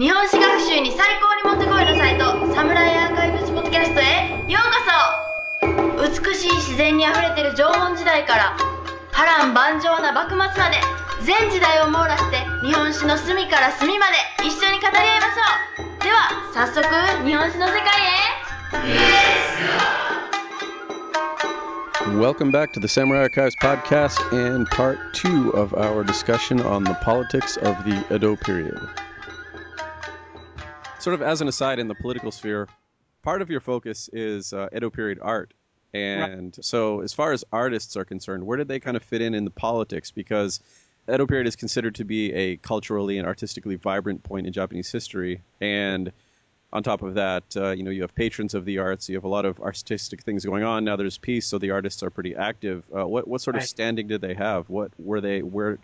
日本史学習に最高にもってこいのサイトサムライアーカイブスポッドキャストへようこそ。美しい自然にあふれてる縄文時代から波乱万丈な幕末まで全時代を網羅して日本史の隅から隅まで一緒に語り合いましょう。では早速日本史の世界へ。Welcome back to the Samurai Archives podcast and part two of our discussion on the politics of the Edo period. Sort of as an aside in the political sphere, part of your focus is uh, Edo period art. And so, as far as artists are concerned, where did they kind of fit in in the politics? Because Edo period is considered to be a culturally and artistically vibrant point in Japanese history. And on top of that, uh, you know, you have patrons of the arts. You have a lot of artistic things going on. Now there's peace, so the artists are pretty active. Uh, what what sort of Right. standing did they have? What were they? Where?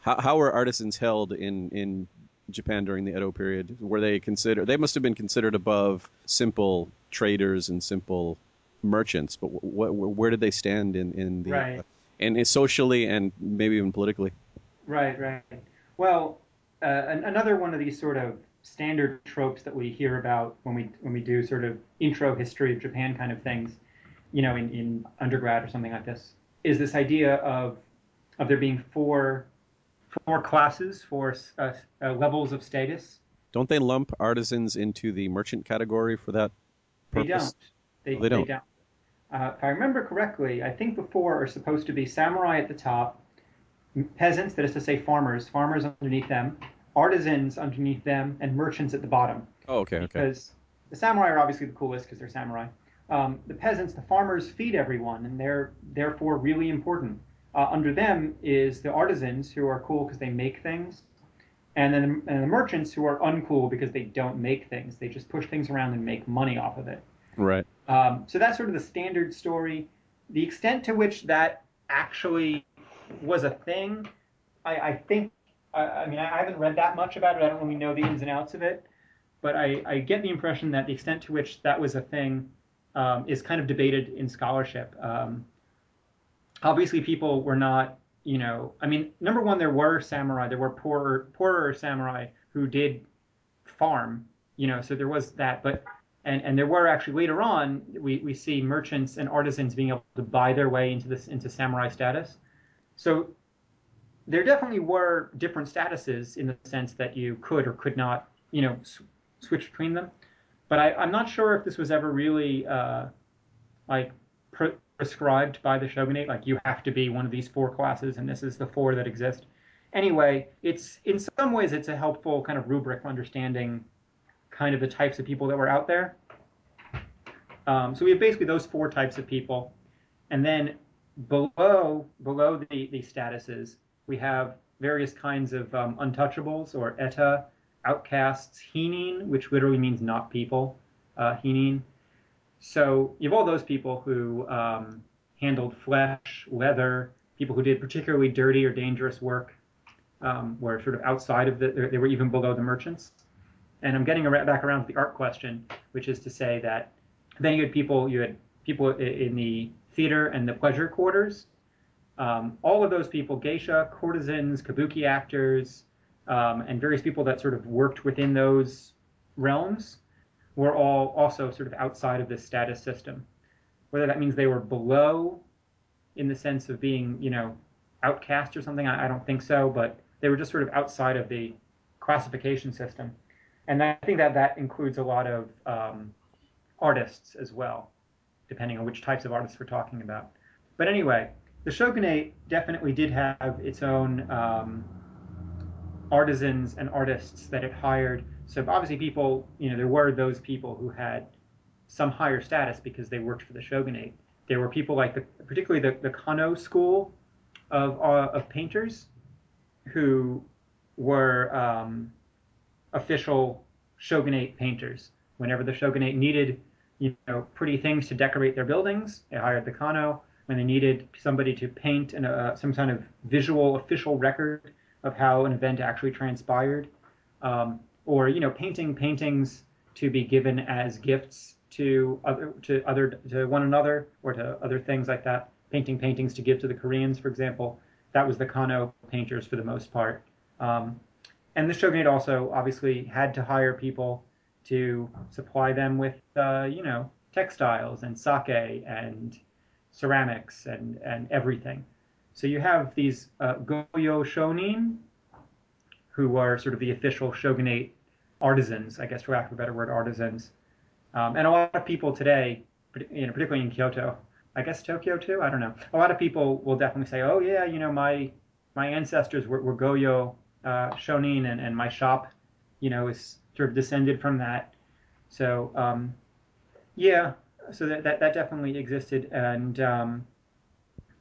How, how were artisans held in in Japan during the Edo period? Were they considered? They must have been considered above simple traders and simple merchants. But what, where did they stand in in the Right. uh, and socially and maybe even politically? Right, right. Well, uh, an, another one of these sort of standard tropes that we hear about when we when we do sort of intro history of Japan kind of things, you know, in, in undergrad or something like this, is this idea of of there being four four classes, four uh, uh, levels of status. Don't they lump artisans into the merchant category for that purpose? They don't. They, Oh, they don't. Uh, if I remember correctly, I think before are supposed to be samurai at the top, peasants, that is to say farmers, farmers underneath them, artisans underneath them, and merchants at the bottom. Oh, okay, okay. Because the samurai are obviously the coolest because they're samurai. Um, the peasants, the farmers, feed everyone, and they're therefore really important. Uh, under them is the artisans who are cool because they make things, and then and the merchants who are uncool because they don't make things. They just push things around and make money off of it. Right. Um, so that's sort of the standard story. The extent to which that actually was a thing, I, I think. I, I mean, I haven't read that much about it. I don't really know the ins and outs of it, but I, I get the impression that the extent to which that was a thing um, is kind of debated in scholarship. Um, obviously, people were not, you know, I mean, number one, there were samurai, there were poorer, poorer samurai who did farm, you know, so there was that, but and and there were actually later on we, we see merchants and artisans being able to buy their way into this into samurai status. So there definitely were different statuses in the sense that you could or could not you know switch between them. But I, i'm not sure if this was ever really uh, like prescribed by the shogunate like you have to be one of these four classes and this is the four that exist anyway it's in some ways it's a helpful kind of rubric for understanding kind of the types of people that were out there. Um, so we have basically those four types of people, and then below below the, the statuses we have various kinds of um, untouchables or eta, outcasts, hinin, which literally means not people, uh, hinin. So you have all those people who um, handled flesh, leather, people who did particularly dirty or dangerous work, um, were sort of outside of the, they were even below the merchants and I'm getting back around to the art question, which is to say that then you had people, you had people in the theater and the pleasure quarters. Um, all of those people, geisha, courtesans, kabuki actors, um, and various people that sort of worked within those realms, were all also sort of outside of this status system. Whether that means they were below, in the sense of being, you know, outcast or something, I, I don't think so, but they were just sort of outside of the classification system and I think that that includes a lot of um, artists as well, depending on which types of artists we're talking about. But anyway, the shogunate definitely did have its own um, artisans and artists that it hired. So obviously, people, you know, there were those people who had some higher status because they worked for the shogunate. There were people like the, particularly the, the Kano school of uh, of painters, who were um, official shogunate painters. Whenever the shogunate needed, you know, pretty things to decorate their buildings, they hired the kano. When they needed somebody to paint an, uh, some kind of visual official record of how an event actually transpired, um, or you know, painting paintings to be given as gifts to other to other to one another or to other things like that. Painting paintings to give to the Koreans, for example. That was the kano painters for the most part. Um, and the shogunate also obviously had to hire people to supply them with, uh, you know, textiles and sake and ceramics and, and everything. So you have these uh, Goyo shonin, who are sort of the official shogunate artisans, I guess for lack of a better word, artisans. Um, and a lot of people today, you know, particularly in Kyoto, I guess Tokyo too, I don't know. A lot of people will definitely say, oh yeah, you know, my my ancestors were, were Goyo uh, shonin, and, and my shop, you know, is sort of descended from that. So um, yeah, so that, that, that definitely existed. And um,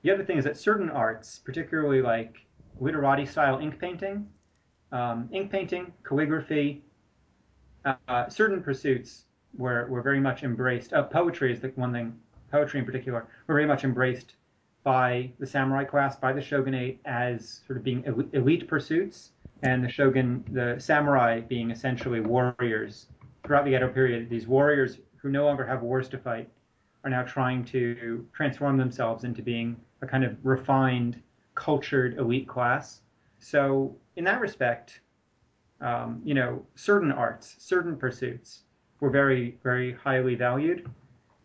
the other thing is that certain arts, particularly like literati style ink painting, um, ink painting, calligraphy, uh, certain pursuits were, were very much embraced. Uh, poetry is the one thing, poetry in particular, were very much embraced by the samurai class, by the shogunate as sort of being elite pursuits, and the shogun, the samurai being essentially warriors throughout the Edo period. These warriors who no longer have wars to fight are now trying to transform themselves into being a kind of refined, cultured elite class. So in that respect, um, you know, certain arts, certain pursuits were very, very highly valued,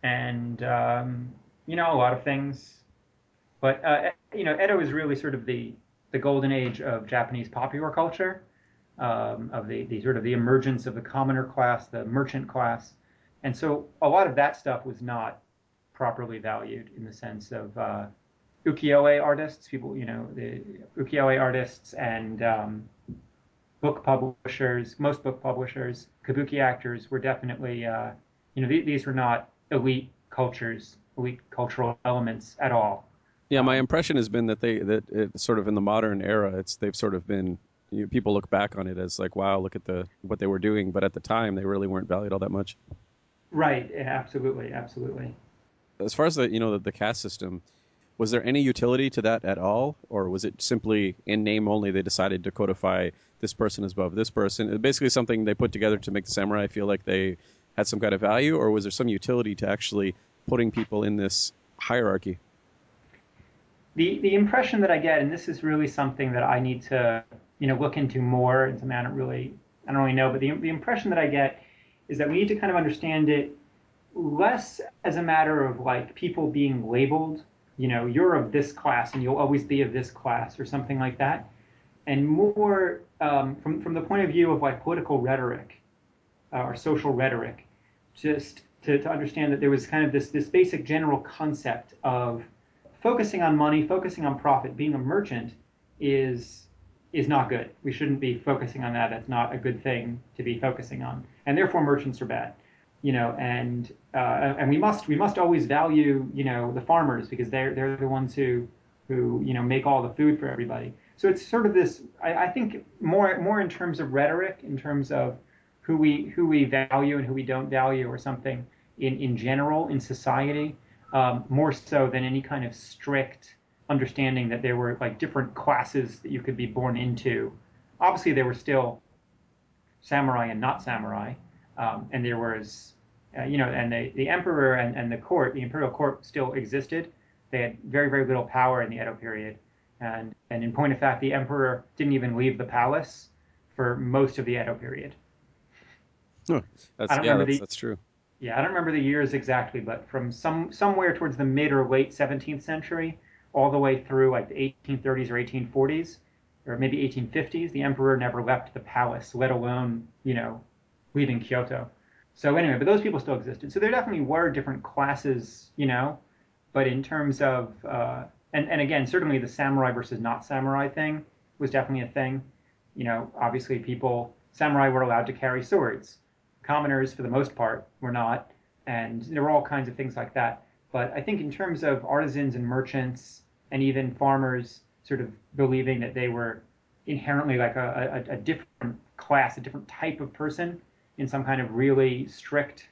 and um, you know, a lot of things. But uh, you know, Edo is really sort of the the golden age of Japanese popular culture, um, of the, the sort of the emergence of the commoner class, the merchant class, and so a lot of that stuff was not properly valued in the sense of uh, ukiyo-e artists, people, you know, the ukiyo-e artists and um, book publishers, most book publishers, kabuki actors were definitely, uh, you know, th- these were not elite cultures, elite cultural elements at all. Yeah, my impression has been that they that it, sort of in the modern era, it's they've sort of been you know, people look back on it as like, wow, look at the what they were doing, but at the time they really weren't valued all that much. Right. Absolutely. Absolutely. As far as the you know the, the caste system, was there any utility to that at all, or was it simply in name only? They decided to codify this person is above this person. Basically, something they put together to make the samurai feel like they had some kind of value, or was there some utility to actually putting people in this hierarchy? The the impression that I get, and this is really something that I need to you know look into more, and something I don't really I don't really know, but the the impression that I get is that we need to kind of understand it less as a matter of like people being labeled, you know, you're of this class and you'll always be of this class or something like that, and more um, from from the point of view of like political rhetoric uh, or social rhetoric, just to, to understand that there was kind of this this basic general concept of focusing on money, focusing on profit, being a merchant is is not good. We shouldn't be focusing on that. That's not a good thing to be focusing on, and therefore merchants are bad. You know, and uh, and we must we must always value you know the farmers because they're they're the ones who who you know make all the food for everybody. So it's sort of this. I, I think more more in terms of rhetoric, in terms of who we who we value and who we don't value, or something in in general in society, um, more so than any kind of strict understanding that there were like different classes that you could be born into. Obviously, there were still samurai and not samurai, um, and there was, uh, you know, and the, the emperor and, and the court, the imperial court, still existed. They had very very little power in the Edo period, and and in point of fact, the emperor didn't even leave the palace for most of the Edo period. Oh, that's, yeah, that's, the, that's true. Yeah, I don't remember the years exactly, but from some somewhere towards the mid or late 17th century, all the way through like the 1830s or 1840s or maybe 1850s. The emperor never left the palace, let alone you know leaving Kyoto. So anyway, but those people still existed. So there definitely were different classes, you know, but in terms of uh, and and again, certainly the samurai versus not samurai thing was definitely a thing. You know, obviously people samurai were allowed to carry swords. Commoners, for the most part, were not, and there were all kinds of things like that. But I think in terms of artisans and merchants and even farmers sort of believing that they were inherently like a, a, a different class, a different type of person in some kind of really strict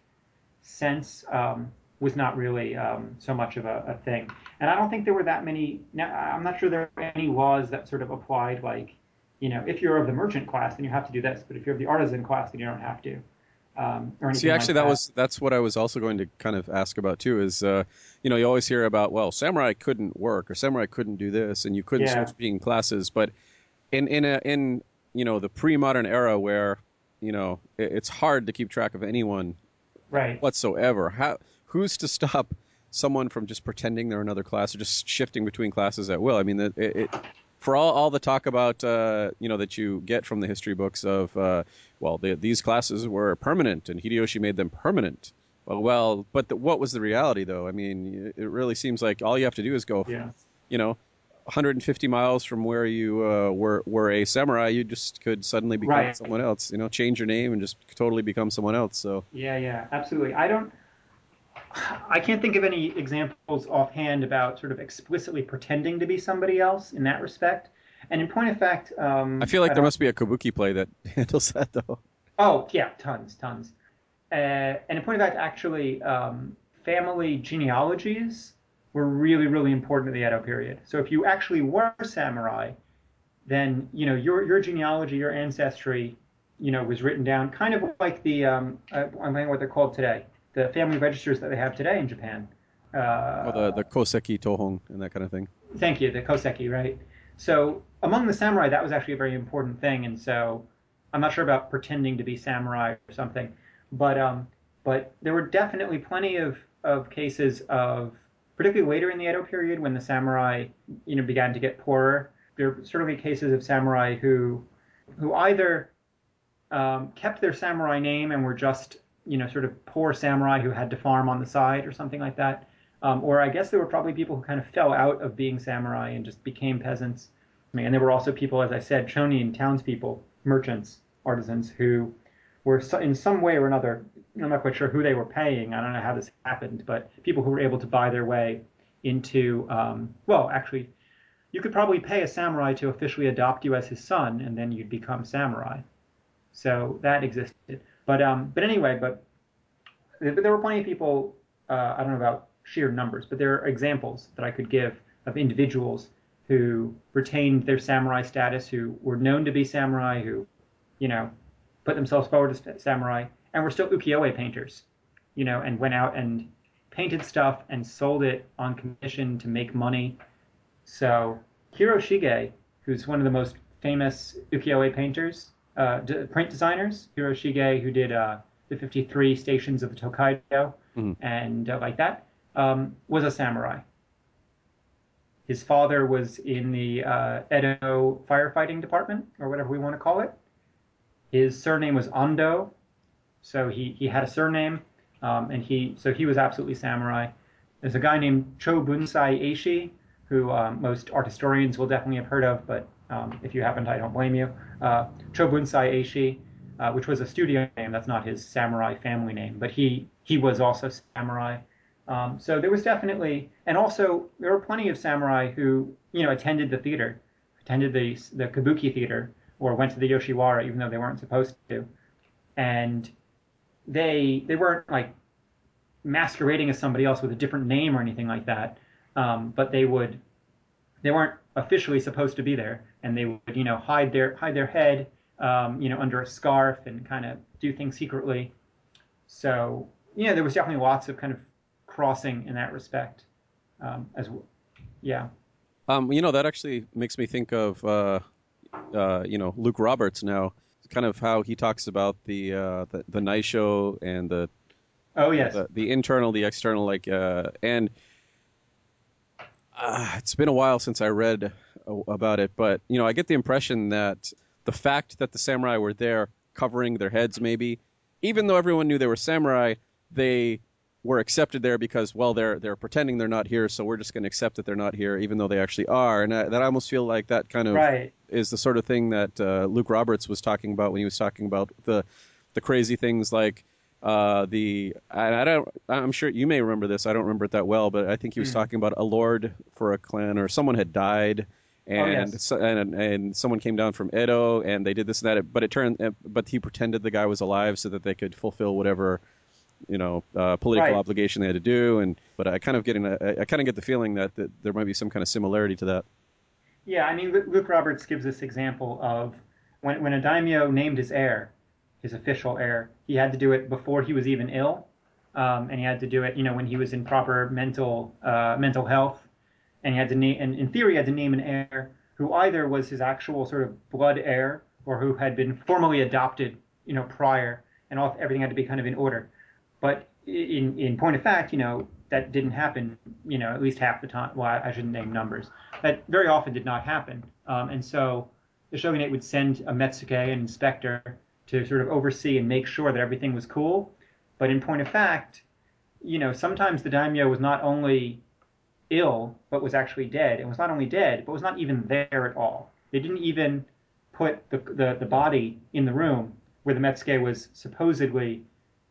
sense um, was not really um, so much of a, a, thing. And I don't think there were that many. Now, I'm not sure there were any laws that sort of applied like, you know, if you're of the merchant class, then you have to do this, but if you're of the artisan class, then you don't have to. Um, See, actually, like that. that. was that's what I was also going to kind of ask about too. Is uh, you know you always hear about well, samurai couldn't work or samurai couldn't do this, and you couldn't yeah. switch between classes. But in in a in you know the pre-modern era where you know it, it's hard to keep track of anyone Right. whatsoever. How who's to stop someone from just pretending they're another class or just shifting between classes at will? I mean, it, it, for all, all the talk about uh, you know that you get from the history books of uh, well, the, these classes were permanent and Hideyoshi made them permanent. Well, well but the, what was the reality though? I mean, it really seems like all you have to do is go, Yeah. you know. 150 miles from where you uh, were were a samurai, you just could suddenly become Right. someone else. You know, change your name and just totally become someone else. So Yeah, yeah, absolutely. I don't. I can't think of any examples offhand about sort of explicitly pretending to be somebody else in that respect. And in point of fact, um, I feel like there must be a kabuki play that handles that though. Oh yeah, tons, tons. Uh, and in point of fact, actually, um, family genealogies were really, really important in the Edo period. So if you actually were samurai, then you know your your genealogy, your ancestry, you know, was written down, kind of like the um, uh, I'm forgetting what they're called today, the family registers that they have today in Japan. Uh, Or the the koseki tohon and that kind of thing. Thank you, the koseki, right? So among the samurai, that was actually a very important thing, and so I'm not sure about pretending to be samurai or something, but um, but there were definitely plenty of of cases of, particularly later in the Edo period when the samurai, you know, began to get poorer. There were certainly cases of samurai who, who either um, kept their samurai name and were just, you know, sort of poor samurai who had to farm on the side or something like that. Um, or I guess there were probably people who kind of fell out of being samurai and just became peasants. I mean, and there were also people, as I said, chonin townspeople, merchants, artisans, who were in some way or another, I'm not quite sure who they were paying. I don't know how this happened, but people who were able to buy their way into, um, well, actually, you could probably pay a samurai to officially adopt you as his son, and then you'd become samurai. So that existed. But um, but anyway, but but there were plenty of people. Uh, I don't know about sheer numbers, but there are examples that I could give of individuals who retained their samurai status, who were known to be samurai, who, you know, put themselves forward as samurai, and were still ukiyo-e painters, you know, and went out and painted stuff and sold it on commission to make money. So Hiroshige, who's one of the most famous ukiyo-e painters, uh, d- print designers, Hiroshige, who did uh, the 53 stations of the Tokaido Mhm. and uh, like that, um, was a samurai. His father was in the uh, Edo firefighting department, or whatever we want to call it. His surname was Ando, so he, he had a surname, um, and he so he was absolutely samurai. There's a guy named Chobunsai Eishi, who um, most art historians will definitely have heard of, but um, if you haven't, I don't blame you. Uh, Chobunsai Eishi, uh, which was a studio name, that's not his samurai family name, but he he was also samurai. Um, so there was definitely, and also there were plenty of samurai who you know attended the theater, attended the the kabuki theater, or went to the Yoshiwara even though they weren't supposed to, and they they weren't like masquerading as somebody else with a different name or anything like that, um, but they would they weren't officially supposed to be there, and they would you know hide their hide their head um, you know under a scarf and kind of do things secretly. So yeah, there was definitely lots of kind of crossing in that respect um, as well. Yeah. Um, you know, that actually makes me think of, uh, uh, you know, Luke Roberts now, kind of how he talks about the uh, the, the Naisho and the, Oh yes. the the internal, the external, like, uh, and uh, it's been a while since I read uh, about it, but you know, I get the impression that the fact that the samurai were there covering their heads, maybe, even though everyone knew they were samurai, they were accepted there because well they're they're pretending they're not here so we're just going to accept that they're not here even though they actually are and I, that I almost feel like that kind of right. is the sort of thing that uh, Luke Roberts was talking about when he was talking about the the crazy things like uh, the I, I don't I'm sure you may remember this I don't remember it that well but I think he was Hmm. talking about a lord for a clan or someone had died and yes. so, and and someone came down from Edo and they did this and that but it turned but he pretended the guy was alive so that they could fulfill whatever you know uh, political Right. obligation they had to do. And but I kind of getting I, I kind of get the feeling that, that there might be some kind of similarity to that. Yeah, I mean, Lu- Luke Roberts gives this example of when, when a daimyo named his heir, his official heir, he had to do it before he was even ill, um, and he had to do it, you know, when he was in proper mental uh, mental health, and he had to name, and in theory, he had to name an heir who either was his actual sort of blood heir or who had been formally adopted, you know, prior, and all, everything had to be kind of in order. But in in point of fact, you know, that didn't happen, you know, at least half the time. Well, I, shouldn't name numbers. That very often did not happen. Um, and so the shogunate would send a metsuke, an inspector, to sort of oversee and make sure that everything was cool. But in point of fact, you know, sometimes the daimyo was not only ill, but was actually dead. And was not only dead, but was not even there at all. They didn't even put the, the, the body in the room where the Metsuke was supposedly,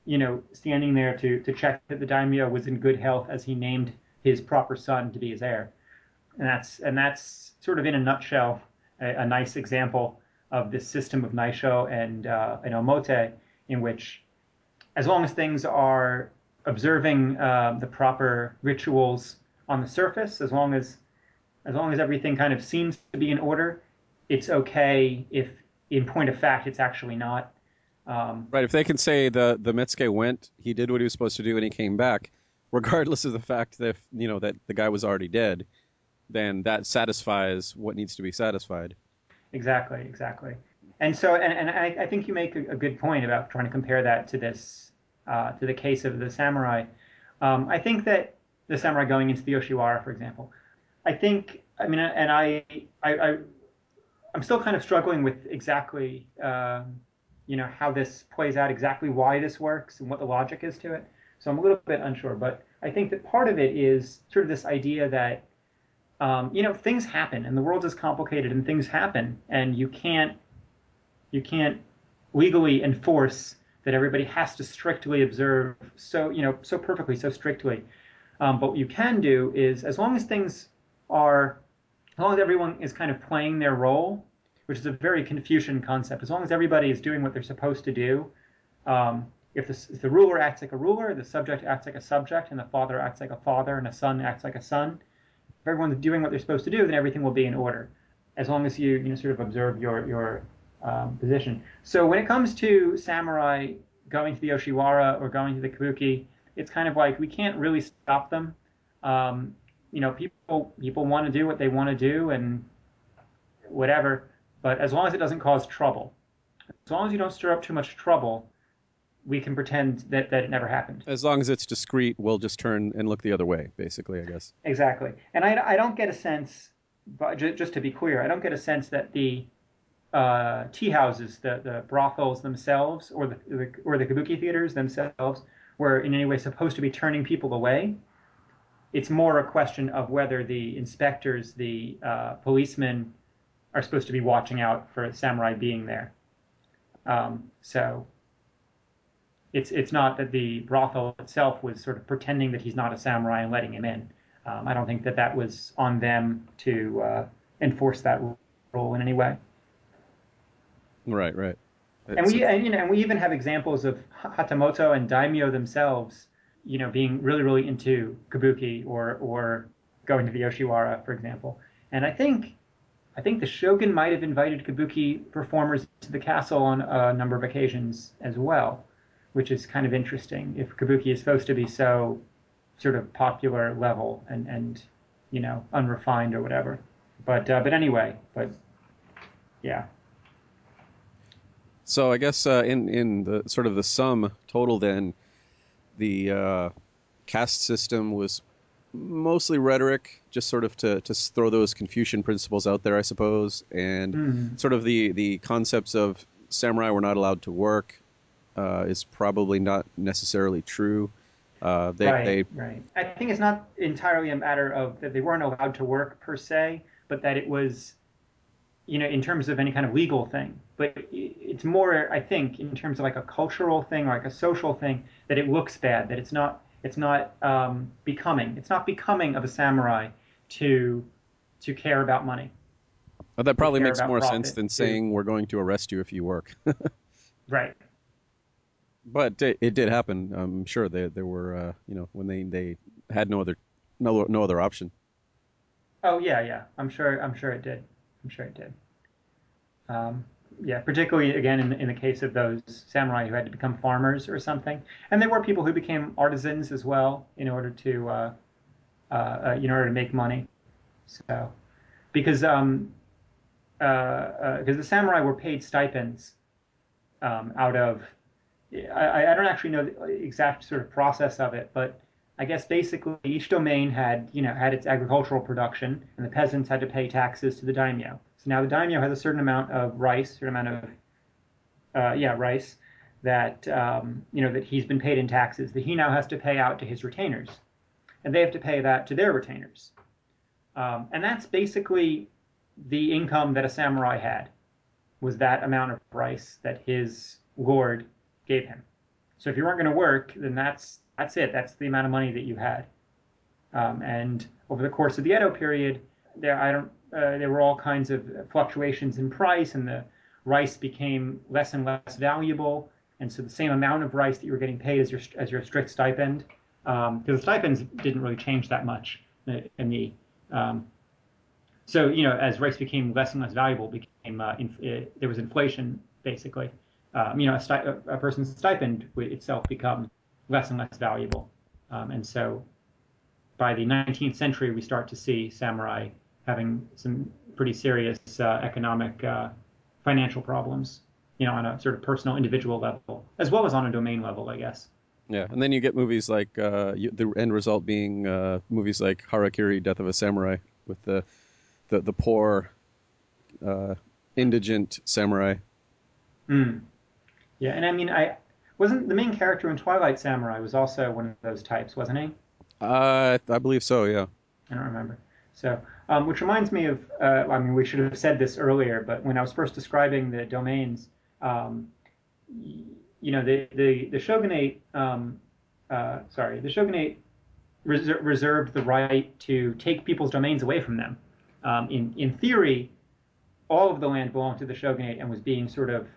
you know, standing there to, to check that the daimyo was in good health as he named his proper son to be his heir. And that's and that's sort of in a nutshell a, a nice example of this system of naisho and uh, and omote in which as long as things are observing uh, the proper rituals on the surface, as long as as long as everything kind of seems to be in order, it's okay if in point of fact it's actually not. Um, right. If they can say the the Metsuke went, he did what he was supposed to do, and he came back, regardless of the fact that you know that the guy was already dead, then that satisfies what needs to be satisfied. Exactly. Exactly. And so, and, and I, I think you make a, a, good point about trying to compare that to this uh, to the case of the samurai. Um, I think that the samurai going into the Yoshiwara, for example, I think, I mean, and I, I, I I'm still kind of struggling with exactly, um, you know, how this plays out, exactly why this works, and what the logic is to it. So I'm a little bit unsure, but I think that part of it is sort of this idea that, um, you know, things happen, and the world is complicated, and things happen, and you can't, you can't legally enforce that everybody has to strictly observe so, you know, so perfectly, so strictly. Um, but what you can do is, as long as things are, as long as everyone is kind of playing their role, which is a very Confucian concept, as long as everybody is doing what they're supposed to do, um, if, the, if the ruler acts like a ruler, the subject acts like a subject, and the father acts like a father, and a son acts like a son, if everyone's doing what they're supposed to do, then everything will be in order, as long as you, you know, sort of observe your, your um, position. So when it comes to samurai going to the Yoshiwara or going to the Kabuki, it's kind of like we can't really stop them. Um, you know, people people want to do what they want to do and whatever, but as long as it doesn't cause trouble, as long as you don't stir up too much trouble, we can pretend that, that it never happened. As long as it's discreet, we'll just turn and look the other way, basically, I guess. Exactly. And I, I don't get a sense, but just to be clear, I don't get a sense that the uh, tea houses, the, the brothels themselves, or the, the or the kabuki theaters themselves, were in any way supposed to be turning people away. It's more a question of whether the inspectors, the uh, policemen, are supposed to be watching out for a samurai being there. Um, so it's it's not that the brothel itself was sort of pretending that he's not a samurai and letting him in. Um, I don't think that that was on them to uh, enforce that rule in any way. Right, right and we and, you know and we even have examples of Hatamoto and daimyo themselves, you know, being really really into kabuki or or going to the Yoshiwara, for example. And I think I think the shogun might have invited kabuki performers to the castle on a number of occasions as well, which is kind of interesting. If kabuki is supposed to be so sort of popular level and and you know unrefined or whatever, but uh, but anyway, but yeah. So I guess uh, in in the sort of the sum total, then the uh, caste system was mostly rhetoric, just sort of to, to throw those Confucian principles out there, I suppose, and mm. sort of the the concepts of samurai were not allowed to work uh, is probably not necessarily true. Uh, they, right, they, right. I think it's not entirely a matter of that they weren't allowed to work per se, but that it was you know, in terms of any kind of legal thing. But it's more, I think, in terms of like a cultural thing or like a social thing, that it looks bad, that it's not, it's not um, becoming. It's not becoming of a samurai to to care about money. Well, that probably makes more sense than saying we're going to arrest you if you work. right. But it, it, did happen. I'm sure there there were, uh, you know, when they they had no other no no other option. Oh yeah, yeah. I'm sure. I'm sure it did. I'm sure it did. Um, yeah, particularly again in, in the case of those samurai who had to become farmers or something, and there were people who became artisans as well in order to uh, uh, uh in order to make money. So, because um, because uh, uh, the samurai were paid stipends um, out of. I, I don't actually know the exact sort of process of it, but I guess basically each domain had you know had its agricultural production, and the peasants had to pay taxes to the daimyo. So now the daimyo has a certain amount of rice, a certain amount of uh, yeah rice that um, you know that he's been paid in taxes that he now has to pay out to his retainers, and they have to pay that to their retainers, um, and that's basically the income that a samurai had was that amount of rice that his lord gave him. So if you weren't going to work, then that's that's it. That's the amount of money that you had. Um, and over the course of the Edo period, there I don't uh, there were all kinds of fluctuations in price, and the rice became less and less valuable. And so the same amount of rice that you were getting paid as your as your strict stipend, because um, the stipends didn't really change that much in the um, so you know as rice became less and less valuable, became uh, uh, there was inflation basically. Um, you know, a, sti- a, person's stipend would itself become less and less valuable, um, and so by the 19th century we start to see samurai having some pretty serious uh, economic uh, financial problems. You know, on a sort of personal, individual level, as well as on a domain level, I guess. Yeah, and then you get movies like uh, you, the end result being uh, movies like Harakiri, Death of a Samurai, with the the, the poor, uh, indigent samurai. Mm. Yeah, and I mean, I wasn't the main character in Twilight Samurai was also one of those types, wasn't he? Uh, I believe so. Yeah. I don't remember. So, um, which reminds me of, uh, I mean, we should have said this earlier, but when I was first describing the domains, um, you know, the the, the shogunate, um, uh, sorry, the shogunate reser- reserved the right to take people's domains away from them um, in in theory, all of the land belonged to the shogunate and was being sort of,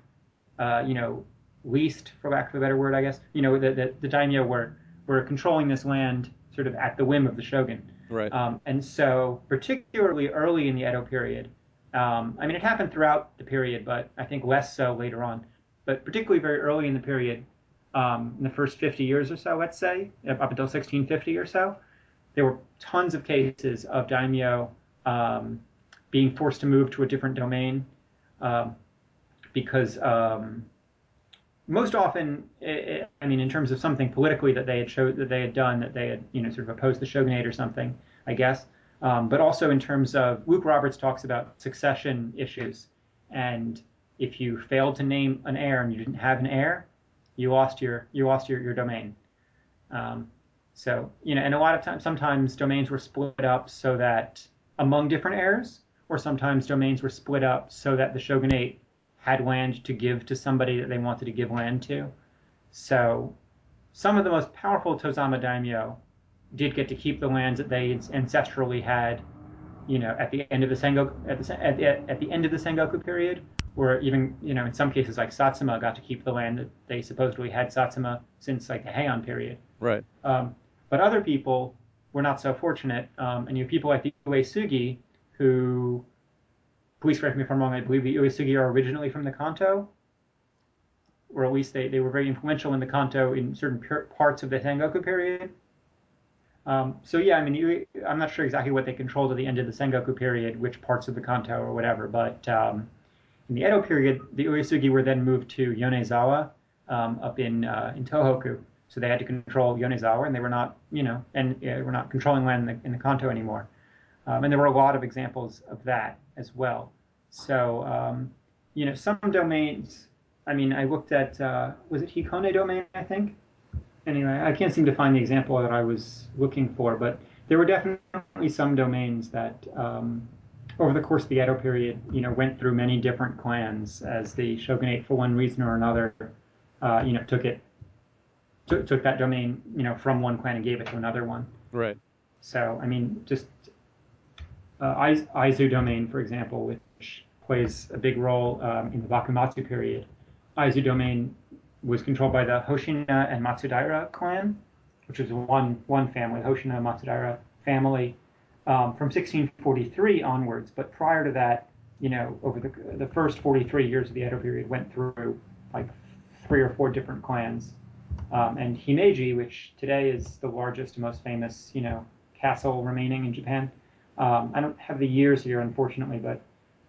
uh, you know, leased, for lack of a better word, I guess. You know, the, the, the daimyo were were controlling this land sort of at the whim of the shogun. Right. Um, and so, particularly early in the Edo period, um, I mean, it happened throughout the period, but I think less so later on. But particularly very early in the period, um, in the first 50 years or so, let's say, up until 1650 or so, there were tons of cases of daimyo um, being forced to move to a different domain um, because um, most often, it, I mean, in terms of something politically that they had showed that they had done, that they had you know sort of opposed the shogunate or something, I guess. Um, but also in terms of Luke Roberts talks about succession issues, and if you failed to name an heir and you didn't have an heir, you lost your you lost your, your domain. Um, so you know, and a lot of times, sometimes domains were split up so that among different heirs, or sometimes domains were split up so that the shogunate had land to give to somebody that they wanted to give land to. So some of the most powerful Tozama daimyo did get to keep the lands that they ancestrally had, you know, at the end of the Sengoku at the, at the, at the end of the Sengoku period, or even you know in some cases like Satsuma got to keep the land that they supposedly had Satsuma since like the Heian period. Right. Um, but other people were not so fortunate. Um, and you have people like the Uesugi, who, please correct me if I'm wrong, I believe the Uesugi are originally from the Kanto, or at least they, they were very influential in the Kanto in certain parts of the Sengoku period. Um, so yeah, I mean, I'm not sure exactly what they controlled at the end of the Sengoku period, which parts of the Kanto or whatever, but um, in the Edo period, the Uesugi were then moved to Yonezawa um, up in uh, in Tohoku, so they had to control Yonezawa, and they were not, you know, and uh, were not controlling land in the, in the Kanto anymore. Um, and there were a lot of examples of that as well. So, um, you know, some domains. I mean, I looked at uh, was it Hikone domain? I think. Anyway, I can't seem to find the example that I was looking for, but there were definitely some domains that, um, over the course of the Edo period, you know, went through many different clans as the shogunate, for one reason or another, uh, you know, took it took, took that domain, you know, from one clan and gave it to another one. Right. So, I mean, just uh, Aizu domain, for example, which plays a big role um, in the Bakumatsu period. Aizu domain was controlled by the Hoshina and Matsudaira clan, which was one one family, Hoshina and Matsudaira family, um, from 1643 onwards. But prior to that, you know, over the the first 43 years of the Edo period, went through like three or four different clans. Um, and Himeji, which today is the largest, and most famous, you know, castle remaining in Japan. Um, I don't have the years here, unfortunately, but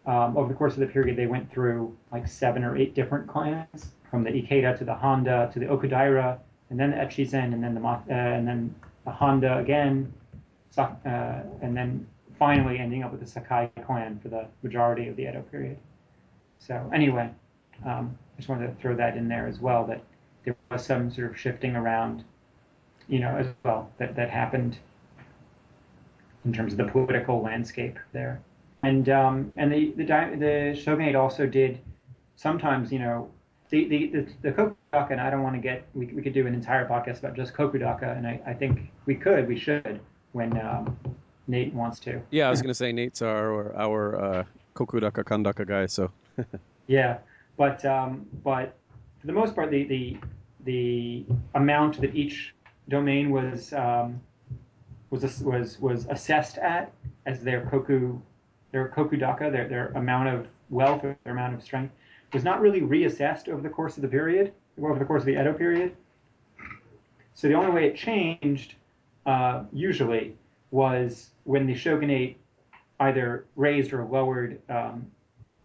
um, over the course of the period, they went through like seven or eight different clans, from the Ikeda to the Honda to the Okudaira, and then the Echizen, and then the uh, and then the Honda again, uh, and then finally ending up with the Sakai clan for the majority of the Edo period. So anyway, um, I just wanted to throw that in there as well that there was some sort of shifting around, you know, as well that that happened in terms of the political landscape there. And um, and the the the shogunate also did sometimes, you know, the the the, the kokudaka. And I don't want to get we, we could do an entire podcast about just kokudaka, and I, I think we could we should when um, Nate wants to. Yeah, I was gonna say Nate's our our uh, kokudaka kandaka guy, so. yeah, but um, but for the most part, the the the amount that each domain was um, was was was assessed at as their koku their kokudaka, their, their amount of wealth or their amount of strength, was not really reassessed over the course of the period, over the course of the Edo period. So the only way it changed, uh, usually, was when the shogunate either raised or lowered um,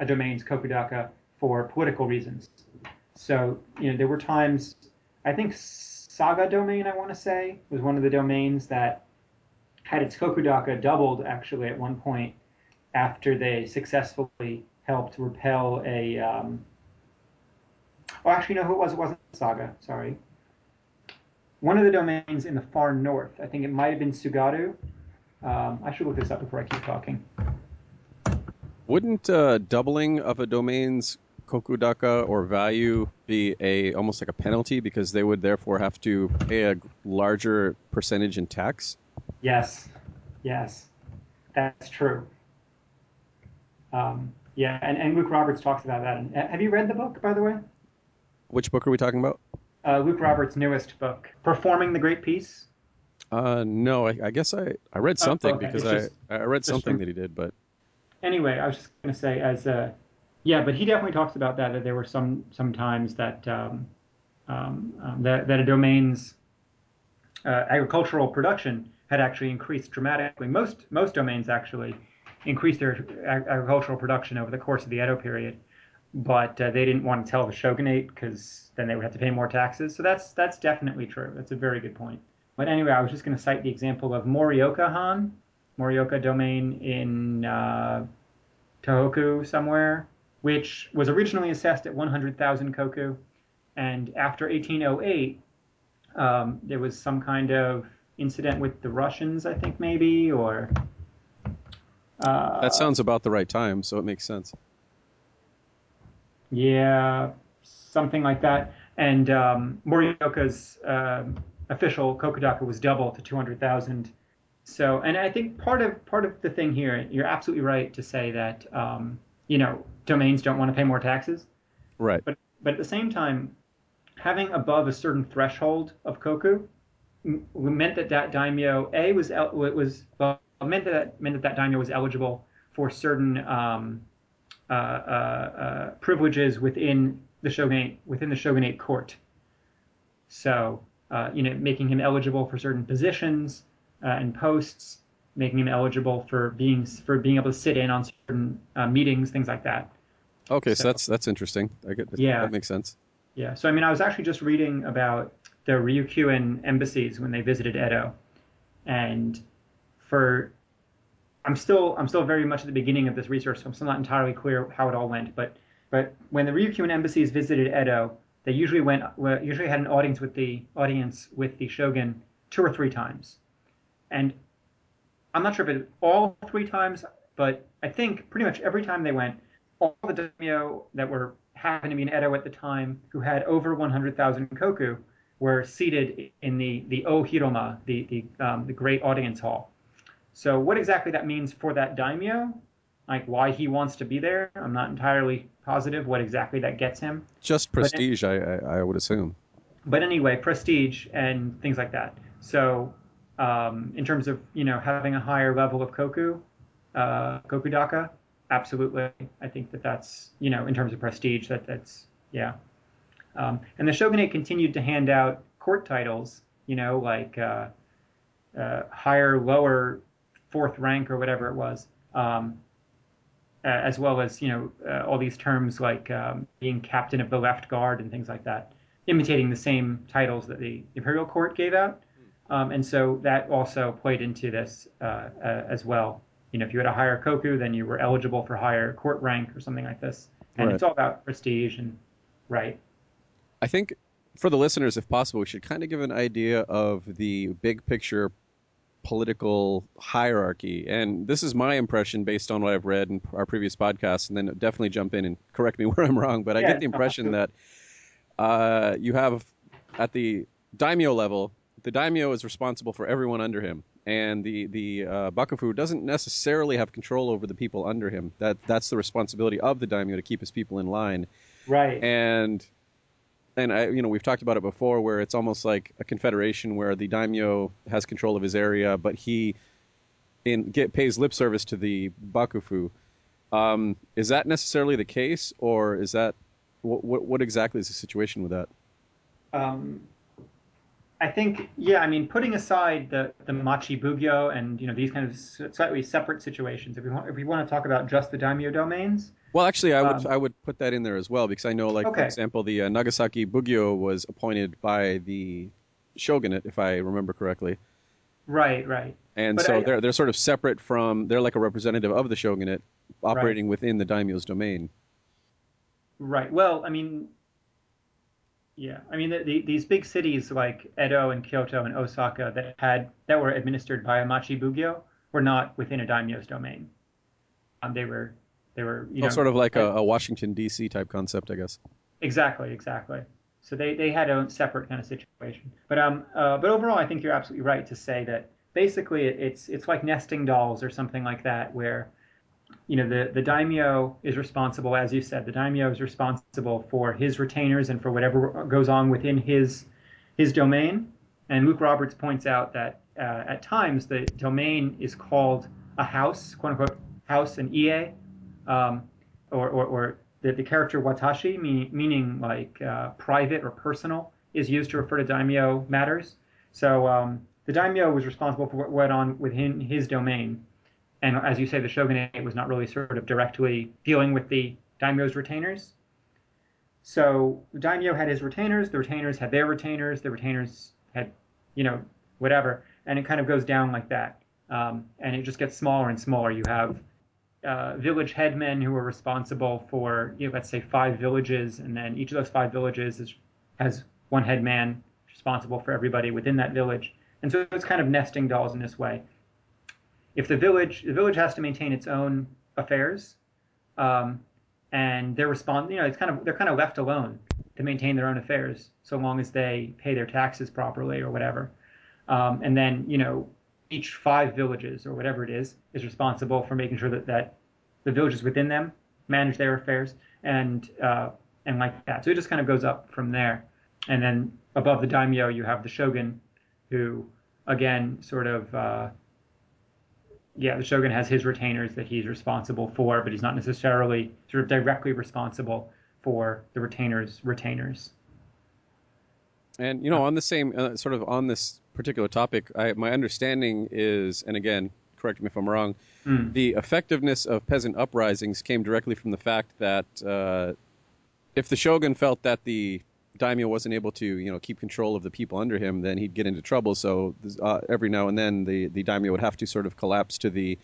a domain's kokudaka for political reasons. So, you know, there were times, I think Saga domain, I want to say, was one of the domains that had its kokudaka doubled actually at one point after they successfully helped repel a. Um, oh, actually, no, who it was? It wasn't Saga. Sorry. One of the domains in the far north. I think it might have been Tsugaru. Um, I should look this up before I keep talking. Wouldn't uh, doubling of a domain's kokudaka or value be a almost like a penalty because they would therefore have to pay a larger percentage in tax? Yes, yes, that's true. Um, yeah, and, and Luke Roberts talks about that. And, uh, have you read the book, by the way? Which book are we talking about? Uh, Luke Roberts' newest book, Performing the Great Peace. Uh, no, I, I guess I, I read oh, something oh, okay. because just, I, I read something from, that he did, but anyway, I was just going to say as a yeah, but he definitely talks about that that there were some some times that um, um, um, that, that a domain's uh, agricultural production had actually increased dramatically. Most most domains actually increased their ag- agricultural production over the course of the Edo period, but uh, they didn't want to tell the shogunate because then they would have to pay more taxes. So that's that's definitely true. That's a very good point. But anyway, I was just going to cite the example of Morioka Han, Morioka domain in uh, Tohoku somewhere, which was originally assessed at 100,000 koku, and after 1808, um, there was some kind of incident with the Russians, I think maybe, or uh, that sounds about the right time, so it makes sense. Yeah, something like that. And um, Morioka's um, official Kokudaka was double to 200,000. So, and I think part of part of the thing here, you're absolutely right to say that um, you know domains don't want to pay more taxes. Right. But but at the same time, having above a certain threshold of koku meant that that daimyo a was was well, meant that meant that that daimyo was eligible for certain um, uh, uh, uh, privileges within the shogunate within the shogunate court. So uh, you know, making him eligible for certain positions uh, and posts, making him eligible for being for being able to sit in on certain uh, meetings, things like that. Okay, so, so, that's that's interesting. I get yeah, that makes sense. Yeah. So I mean, I was actually just reading about the Ryukyuan embassies when they visited Edo, and for I'm still I'm still very much at the beginning of this research, so I'm still not entirely clear how it all went. But but when the Ryukyuan embassies visited Edo, they usually went usually had an audience with the audience with the shogun two or three times, and I'm not sure if it all three times, but I think pretty much every time they went, all the daimyo that were happened to be in Edo at the time who had over 100,000 koku were seated in the the O Hiroma, the the um, the great audience hall. So what exactly that means for that daimyo, like why he wants to be there, I'm not entirely positive what exactly that gets him. Just prestige, I, I, I would assume. But anyway, prestige and things like that. So um, in terms of you know having a higher level of koku, uh, kokudaka, absolutely. I think that that's you know in terms of prestige that that's yeah. Um, and the shogunate continued to hand out court titles, you know, like uh, uh, higher, lower fourth rank or whatever it was. Um, uh, as well as you know uh, all these terms like um, being captain of the left guard and things like that, imitating the same titles that the imperial court gave out. Um, and so that also played into this uh, uh, as well. You know, if you had a higher koku, then you were eligible for higher court rank or something like this. And Right. it's all about prestige and right. I think for the listeners, if possible, we should kind of give an idea of the big picture political hierarchy. And this is my impression based on what I've read in our previous podcasts, and then definitely jump in and correct me where I'm wrong. But I Yeah, get the impression that uh, you have at the daimyo level, the daimyo is responsible for everyone under him. And the the uh, bakufu doesn't necessarily have control over the people under him. That that's the responsibility of the daimyo to keep his people in line Right. and and I, you know, we've talked about it before, where it's almost like a confederation where the daimyo has control of his area, but he in get pays lip service to the bakufu. Um, is that necessarily the case, or is that what, what, what exactly is the situation with that? um, I think, yeah, I mean, putting aside the the machi bugyo and you know these kind of slightly separate situations, if we want if we want to talk about just the daimyo domains, Well, actually, I would Um, I would put that in there as well because I know, like for example, the uh, Nagasaki Bugyo was appointed by the shogunate, if I remember correctly. right, right, And But so I- they're they're sort of separate from they're like a representative of the shogunate operating within the daimyo's domain. right. Well, I mean, yeah, I mean, the, the, these big cities like Edo and Kyoto and Osaka that had that were administered by a machi bugyo were not within a daimyo's domain. Um, they were they were you Oh, sort of like a, a Washington D.C. type concept, I guess. Exactly, exactly. So they, they had a separate kind of situation. But um uh, but overall, I think you're absolutely right to say that basically it's it's like nesting dolls or something like that, where you know the the daimyo is responsible, as you said, the daimyo is responsible for his retainers and for whatever goes on within his his domain. And Luke Roberts points out that uh, at times the domain is called a house, quote unquote house, an ie, um, or, or, or the, the character watashi, meaning, meaning like uh, private or personal, is used to refer to daimyo matters. So um, the daimyo was responsible for what went on within his domain. And as you say, the shogunate was not really sort of directly dealing with the daimyo's retainers. So the daimyo had his retainers, the retainers had their retainers, the retainers had, you know, whatever. And it kind of goes down like that. Um, and it just gets smaller and smaller. You have uh, village headmen who are responsible for, you know, let's say five villages, and then each of those five villages is, has one headman responsible for everybody within that village. And so it's kind of nesting dolls in this way. If the village, the village has to maintain its own affairs, um, and they're respond, you know, it's kind of they're kind of left alone to maintain their own affairs so long as they pay their taxes properly or whatever. Um, and then, you know, each five villages or whatever it is is responsible for making sure that, that the villages within them manage their affairs and uh, and like that. So it just kind of goes up from there. And then above the daimyo, you have the shogun, who again sort of uh, yeah, the shogun has his retainers that he's responsible for, but he's not necessarily sort of directly responsible for the retainers' retainers. And you know, on the same uh, sort of on this particular topic, I, my understanding is, and again, correct me if I'm wrong, Mm. the effectiveness of peasant uprisings came directly from the fact that uh, if the shogun felt that the daimyo wasn't able to, you know, keep control of the people under him, then he'd get into trouble. So uh, every now and then, the the daimyo would have to sort of collapse to the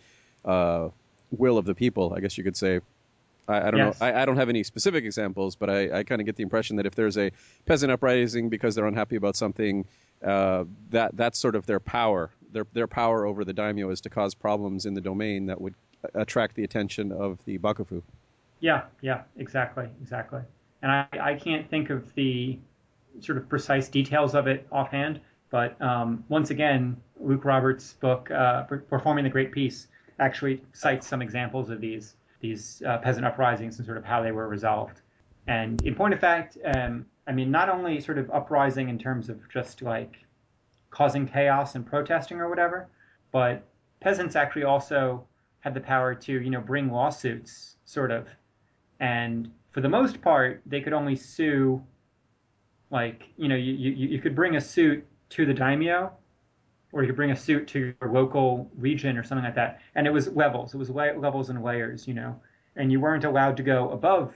uh, will of the people. I guess you could say. I, I don't Yes. know. I, I don't have any specific examples, but I, I kind of get the impression that if there's a peasant uprising because they're unhappy about something, uh, that that's sort of their power. Their their power over the daimyo is to cause problems in the domain that would attract the attention of the bakufu. Yeah, yeah, exactly, exactly. And I, I can't think of the sort of precise details of it offhand, but um, once again, Luke Roberts' book, uh, Performing the Great Peace, actually cites some examples of these these uh, peasant uprisings and sort of how they were resolved. And in point of fact, um, I mean, not only sort of uprising in terms of just like causing chaos and protesting or whatever, but peasants actually also had the power to, you know, bring lawsuits, sort of. And for the most part, they could only sue, like, you know, you, you, you could bring a suit to the daimyo, or you could bring a suit to your local region or something like that. And it was levels. It was levels and layers, you know. and you weren't allowed to go above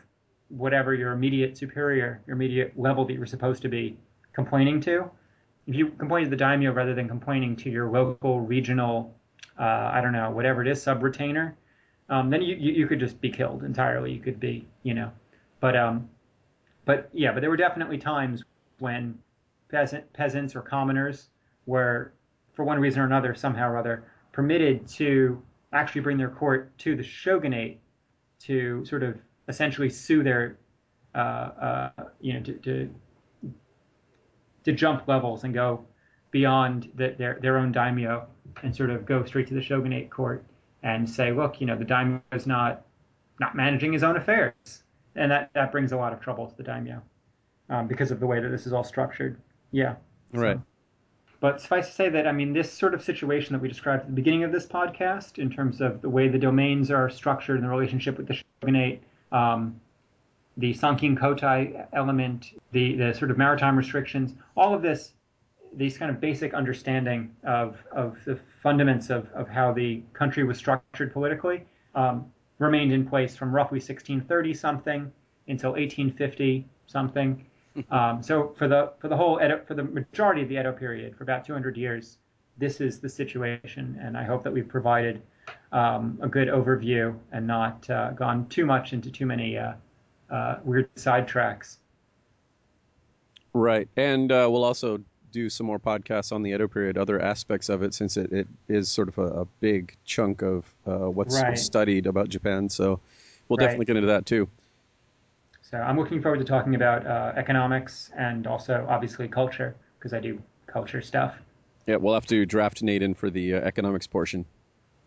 whatever your immediate superior, your immediate level that you were supposed to be complaining to. If you complained to the daimyo rather than complaining to your local, regional, uh, I don't know, whatever it is, sub retainer, um, then you, you, you could just be killed entirely. You could be, you know, but um, but yeah, but there were definitely times when peasant peasants or commoners were, for one reason or another, somehow or other, permitted to actually bring their court to the shogunate to sort of essentially sue their, uh, uh, you know, to, to to jump levels and go beyond the, their their own daimyo and sort of go straight to the shogunate court and say, look, you know, the daimyo is not not managing his own affairs, and that that brings a lot of trouble to the daimyo um, because of the way that this is all structured. Yeah. Right. So, but suffice to say that I mean this sort of situation that we described at the beginning of this podcast, in terms of the way the domains are structured and the relationship with the shogunate, um, the Sankin Kotai element, the the sort of maritime restrictions, all of this, these kind of basic understanding of of the fundaments of of how the country was structured politically, um, remained in place from roughly 1630 something until 1850 something. Um, so for the for the whole Edo, for the majority of the Edo period, for about 200 years, this is the situation, and I hope that we've provided um, a good overview and not uh, gone too much into too many uh, uh, weird sidetracks. Right, and uh, we'll also do some more podcasts on the Edo period, other aspects of it, since it, it is sort of a, a big chunk of uh, what's Right. studied about Japan. So we'll Right. definitely get into that too. So I'm looking forward to talking about uh, economics and also obviously culture because I do culture stuff. Yeah, we'll have to draft Nate in for the uh, economics portion.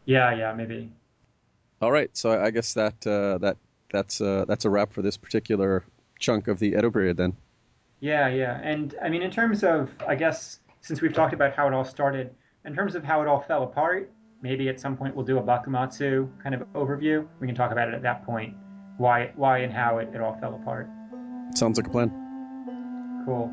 Yeah, yeah, maybe. All right, so I I guess that uh, that that's uh, that's a wrap for this particular chunk of the Edo period then. Yeah, yeah. And I mean, in terms of, I guess, since we've talked about how it all started, in terms of how it all fell apart, maybe at some point we'll do a Bakumatsu kind of overview. We can talk about it at that point, why, why and how it, it all fell apart. Sounds like a plan. Cool.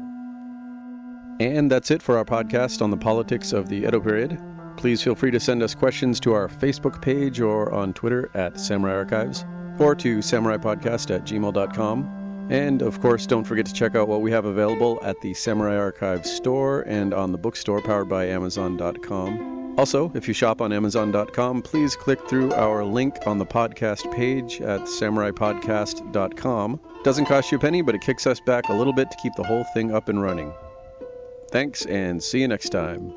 And that's it for our podcast on the politics of the Edo period. Please feel free to send us questions to our Facebook page or on Twitter at Samurai Archives or to samuraipodcast at gmail.com. And of course, don't forget to check out what we have available at the Samurai Archives store and on the bookstore powered by Amazon.com. Also, if you shop on Amazon.com, please click through our link on the podcast page at samuraipodcast.com. Doesn't cost you a penny, but it kicks us back a little bit to keep the whole thing up and running. Thanks, and see you next time.